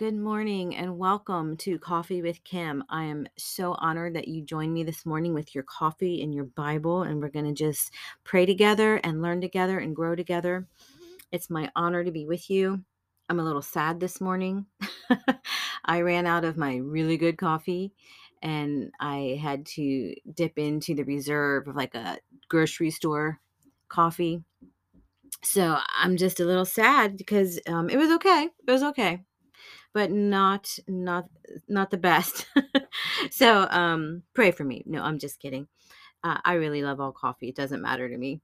Good morning and welcome to Coffee with Kim. I am so honored that you joined me this morning with your coffee and your Bible, and we're going to just pray together and learn together and grow together. It's my honor to be with you. I'm a little sad this morning. I ran out of my really good coffee and I had to dip into the reserve of like a grocery store coffee. So I'm just a little sad because um, it was okay. It was okay but not not not the best. so um pray for me. No, I'm just kidding. Uh, I really love all coffee. It doesn't matter to me.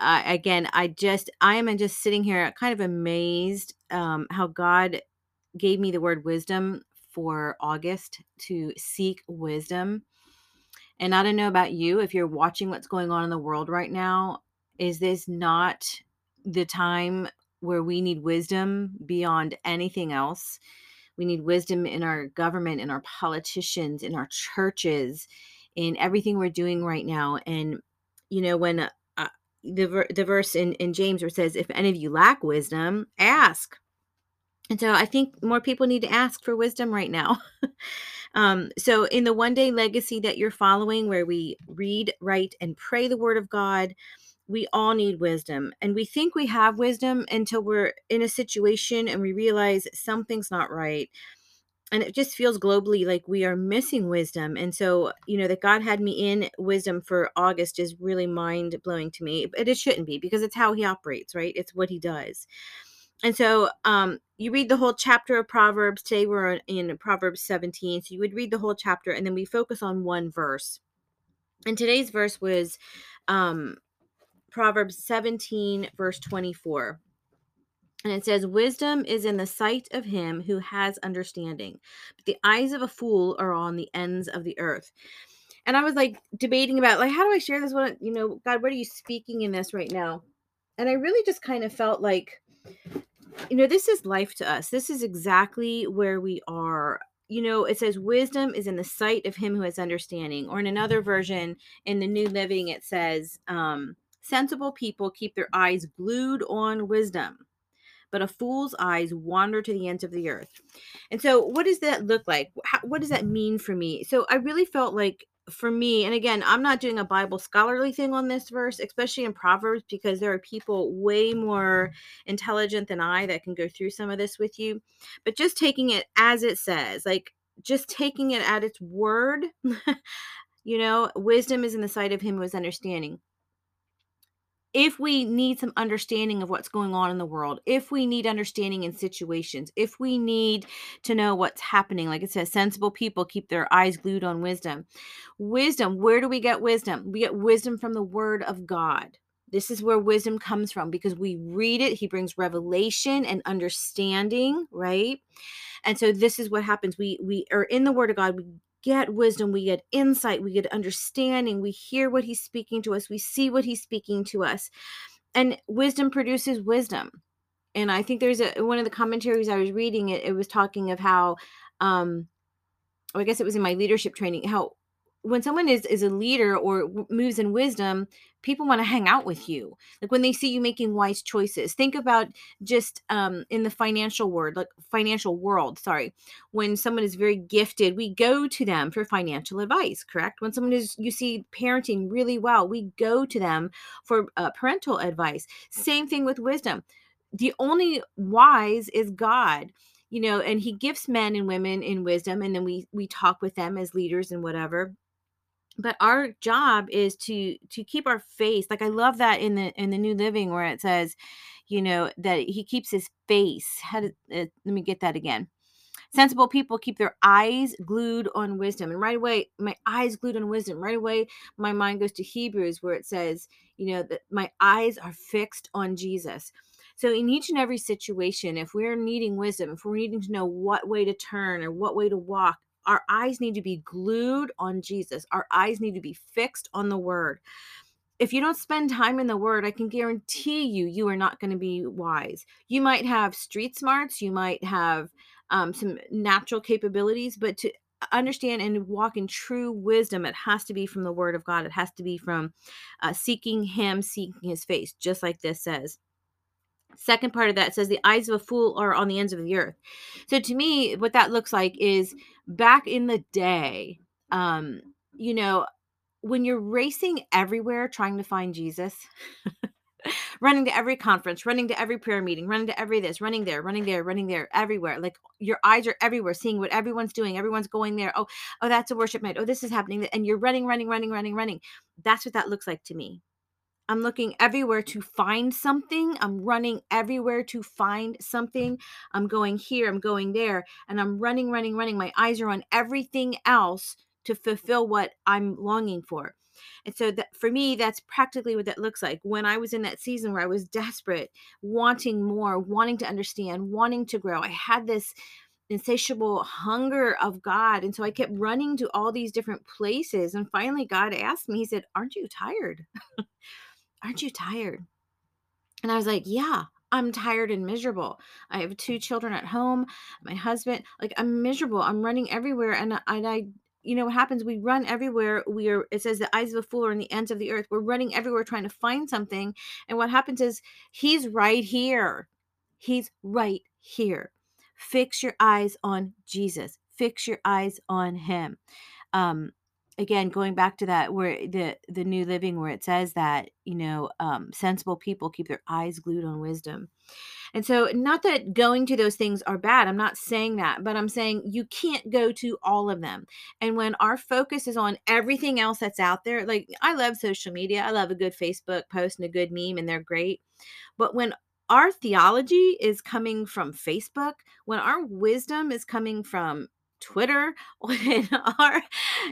Uh, again, I just I am just sitting here kind of amazed um, how God gave me the word wisdom for August to seek wisdom. And I don't know about you if you're watching what's going on in the world right now. Is this not the time where we need wisdom beyond anything else. We need wisdom in our government, in our politicians, in our churches, in everything we're doing right now. And, you know, when uh, the, the verse in, in James where it says, if any of you lack wisdom, ask. And so I think more people need to ask for wisdom right now. um, so, in the one day legacy that you're following, where we read, write, and pray the word of God, we all need wisdom and we think we have wisdom until we're in a situation and we realize something's not right and it just feels globally like we are missing wisdom and so you know that god had me in wisdom for august is really mind blowing to me but it shouldn't be because it's how he operates right? It's what he does and so um you read the whole chapter of proverbs today we're in proverbs 17 so you would read the whole chapter and then we focus on one verse and today's verse was um Proverbs 17, verse 24. And it says, Wisdom is in the sight of him who has understanding, but the eyes of a fool are on the ends of the earth. And I was like debating about, like, how do I share this? What, you know, God, what are you speaking in this right now? And I really just kind of felt like, you know, this is life to us. This is exactly where we are. You know, it says, Wisdom is in the sight of him who has understanding. Or in another version, in the New Living, it says, um, Sensible people keep their eyes glued on wisdom, but a fool's eyes wander to the ends of the earth. And so, what does that look like? How, what does that mean for me? So, I really felt like for me, and again, I'm not doing a Bible scholarly thing on this verse, especially in Proverbs, because there are people way more intelligent than I that can go through some of this with you. But just taking it as it says, like just taking it at its word, you know, wisdom is in the sight of him who is understanding if we need some understanding of what's going on in the world, if we need understanding in situations, if we need to know what's happening, like it says, sensible people keep their eyes glued on wisdom. Wisdom, where do we get wisdom? We get wisdom from the word of God. This is where wisdom comes from because we read it. He brings revelation and understanding, right? And so this is what happens. We we are in the word of God. We get wisdom, we get insight, we get understanding, we hear what he's speaking to us, we see what he's speaking to us. And wisdom produces wisdom. And I think there's a one of the commentaries I was reading it, it was talking of how um I guess it was in my leadership training, how when someone is is a leader or moves in wisdom people want to hang out with you. Like when they see you making wise choices think about just um in the financial world like financial world sorry. When someone is very gifted we go to them for financial advice correct? When someone is you see parenting really well we go to them for uh, parental advice. Same thing with wisdom. The only wise is god you know and he gifts men and women in wisdom and then we we talk with them as leaders and whatever but our job is to to keep our face like i love that in the in the new living where it says you know that he keeps his face how did uh, let me get that again. Sensible people keep their eyes glued on wisdom and right away my eyes glued on wisdom right away my mind goes to hebrews where it says you know that my eyes are fixed on jesus. So in each and every situation if we're needing wisdom if we're needing to know what way to turn or what way to walk our eyes need to be glued on Jesus. Our eyes need to be fixed on the word. If you don't spend time in the word, I can guarantee you, you are not going to be wise. You might have street smarts, you might have um, some natural capabilities, but to understand and walk in true wisdom, it has to be from the word of God. It has to be from uh, seeking Him, seeking His face, just like this says. Second part of that says the eyes of a fool are on the ends of the earth. So to me, what that looks like is back in the day, um, you know, when you're racing everywhere trying to find Jesus, running to every conference, running to every prayer meeting, running to every this, running there, running there, running there, everywhere. Like your eyes are everywhere, seeing what everyone's doing. Everyone's going there. Oh, oh, that's a worship night. Oh, this is happening. And you're running, running, running, running, running. That's what that looks like to me. I'm looking everywhere to find something. I'm running everywhere to find something. I'm going here, I'm going there, and I'm running, running, running. My eyes are on everything else to fulfill what I'm longing for. And so that for me, that's practically what that looks like. When I was in that season where I was desperate, wanting more, wanting to understand, wanting to grow, I had this insatiable hunger of God. And so I kept running to all these different places. And finally, God asked me, He said, Aren't you tired? Aren't you tired? And I was like, Yeah, I'm tired and miserable. I have two children at home, my husband, like I'm miserable. I'm running everywhere and I, and I you know what happens? We run everywhere. We are it says the eyes of a fool are in the ends of the earth. We're running everywhere trying to find something and what happens is he's right here. He's right here. Fix your eyes on jesus. Fix your eyes on him. Um again going back to that where the the new living where it says that you know um sensible people keep their eyes glued on wisdom and so, not that going to those things are bad, I'm not saying that, but I'm saying you can't go to all of them. And when our focus is on everything else that's out there, like I love social media, I love a good Facebook post and a good meme, and they're great. But when our theology is coming from Facebook, when our wisdom is coming from Twitter, when our,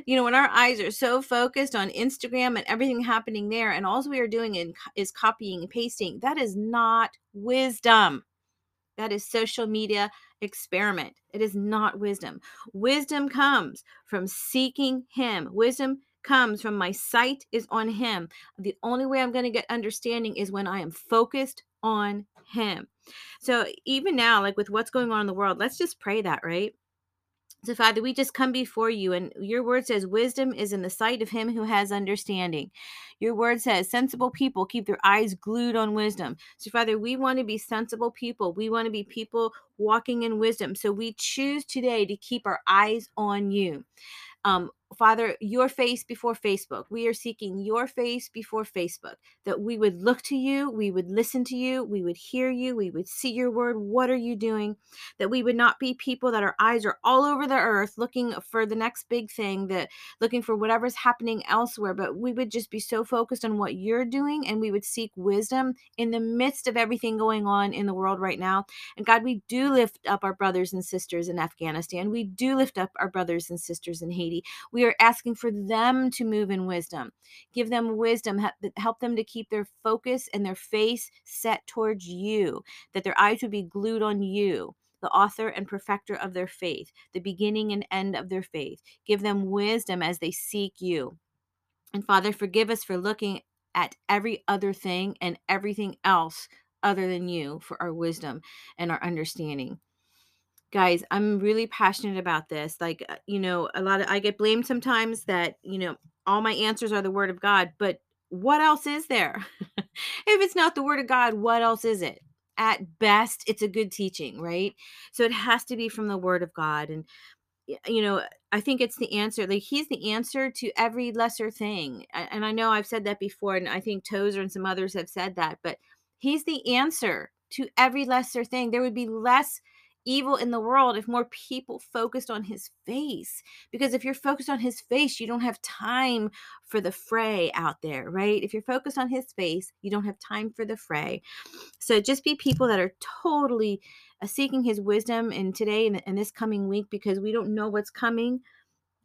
you know, when our eyes are so focused on Instagram and everything happening there, and all we are doing in, is copying and pasting, that is not wisdom. That is social media experiment. It is not wisdom. Wisdom comes from seeking Him. Wisdom comes from my sight is on Him. The only way I'm going to get understanding is when I am focused on Him. So even now, like with what's going on in the world, let's just pray that, right? So, Father, we just come before you, and your word says, Wisdom is in the sight of him who has understanding. Your word says, Sensible people keep their eyes glued on wisdom. So, Father, we want to be sensible people. We want to be people walking in wisdom. So, we choose today to keep our eyes on you. Um, Father, your face before Facebook. We are seeking your face before Facebook, that we would look to you, we would listen to you, we would hear you, we would see your word. What are you doing? That we would not be people that our eyes are all over the earth looking for the next big thing, that looking for whatever's happening elsewhere, but we would just be so focused on what you're doing and we would seek wisdom in the midst of everything going on in the world right now. And God, we do lift up our brothers and sisters in Afghanistan. We do lift up our brothers and sisters in Haiti. We we are asking for them to move in wisdom. Give them wisdom, help them to keep their focus and their face set towards you, that their eyes would be glued on you the author and perfecter of their faith, the beginning and end of their faith. Give them wisdom as they seek you. And Father, forgive us for looking at every other thing and everything else other than you for our wisdom and our understanding guys i'm really passionate about this like uh, you know a lot of i get blamed sometimes that you know all my answers are the word of god but what else is there? If it's not the word of god what else is it? At best it's a good teaching right? So it has to be from the word of god and you know i think it's the answer like he's the answer to every lesser thing and i know i've said that before and i think tozer and some others have said that but he's the answer to every lesser thing. There would be less evil in the world if more people focused on his face. Because if you're focused on his face, you don't have time for the fray out there, right? If you're focused on his face, you don't have time for the fray. So just be people that are totally uh, seeking his wisdom in today and, and this coming week because we don't know what's coming.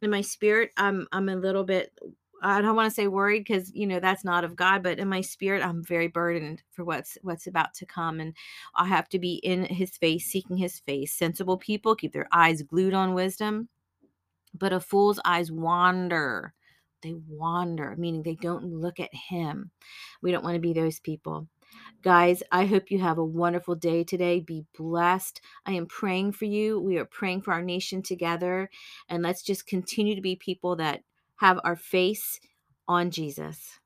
In my spirit, I'm I'm a little bit I don't want to say worried because you know that's not of God, but in my spirit, I'm very burdened for what's what's about to come, and I have to be in His face, seeking His face. Sensible people keep their eyes glued on wisdom, but a fool's eyes wander. They wander, meaning they don't look at Him. We don't want to be those people. Guys, I hope you have a wonderful day today. Be blessed. I am praying for you. We are praying for our nation together. And let's just continue to be people that have our face on Jesus.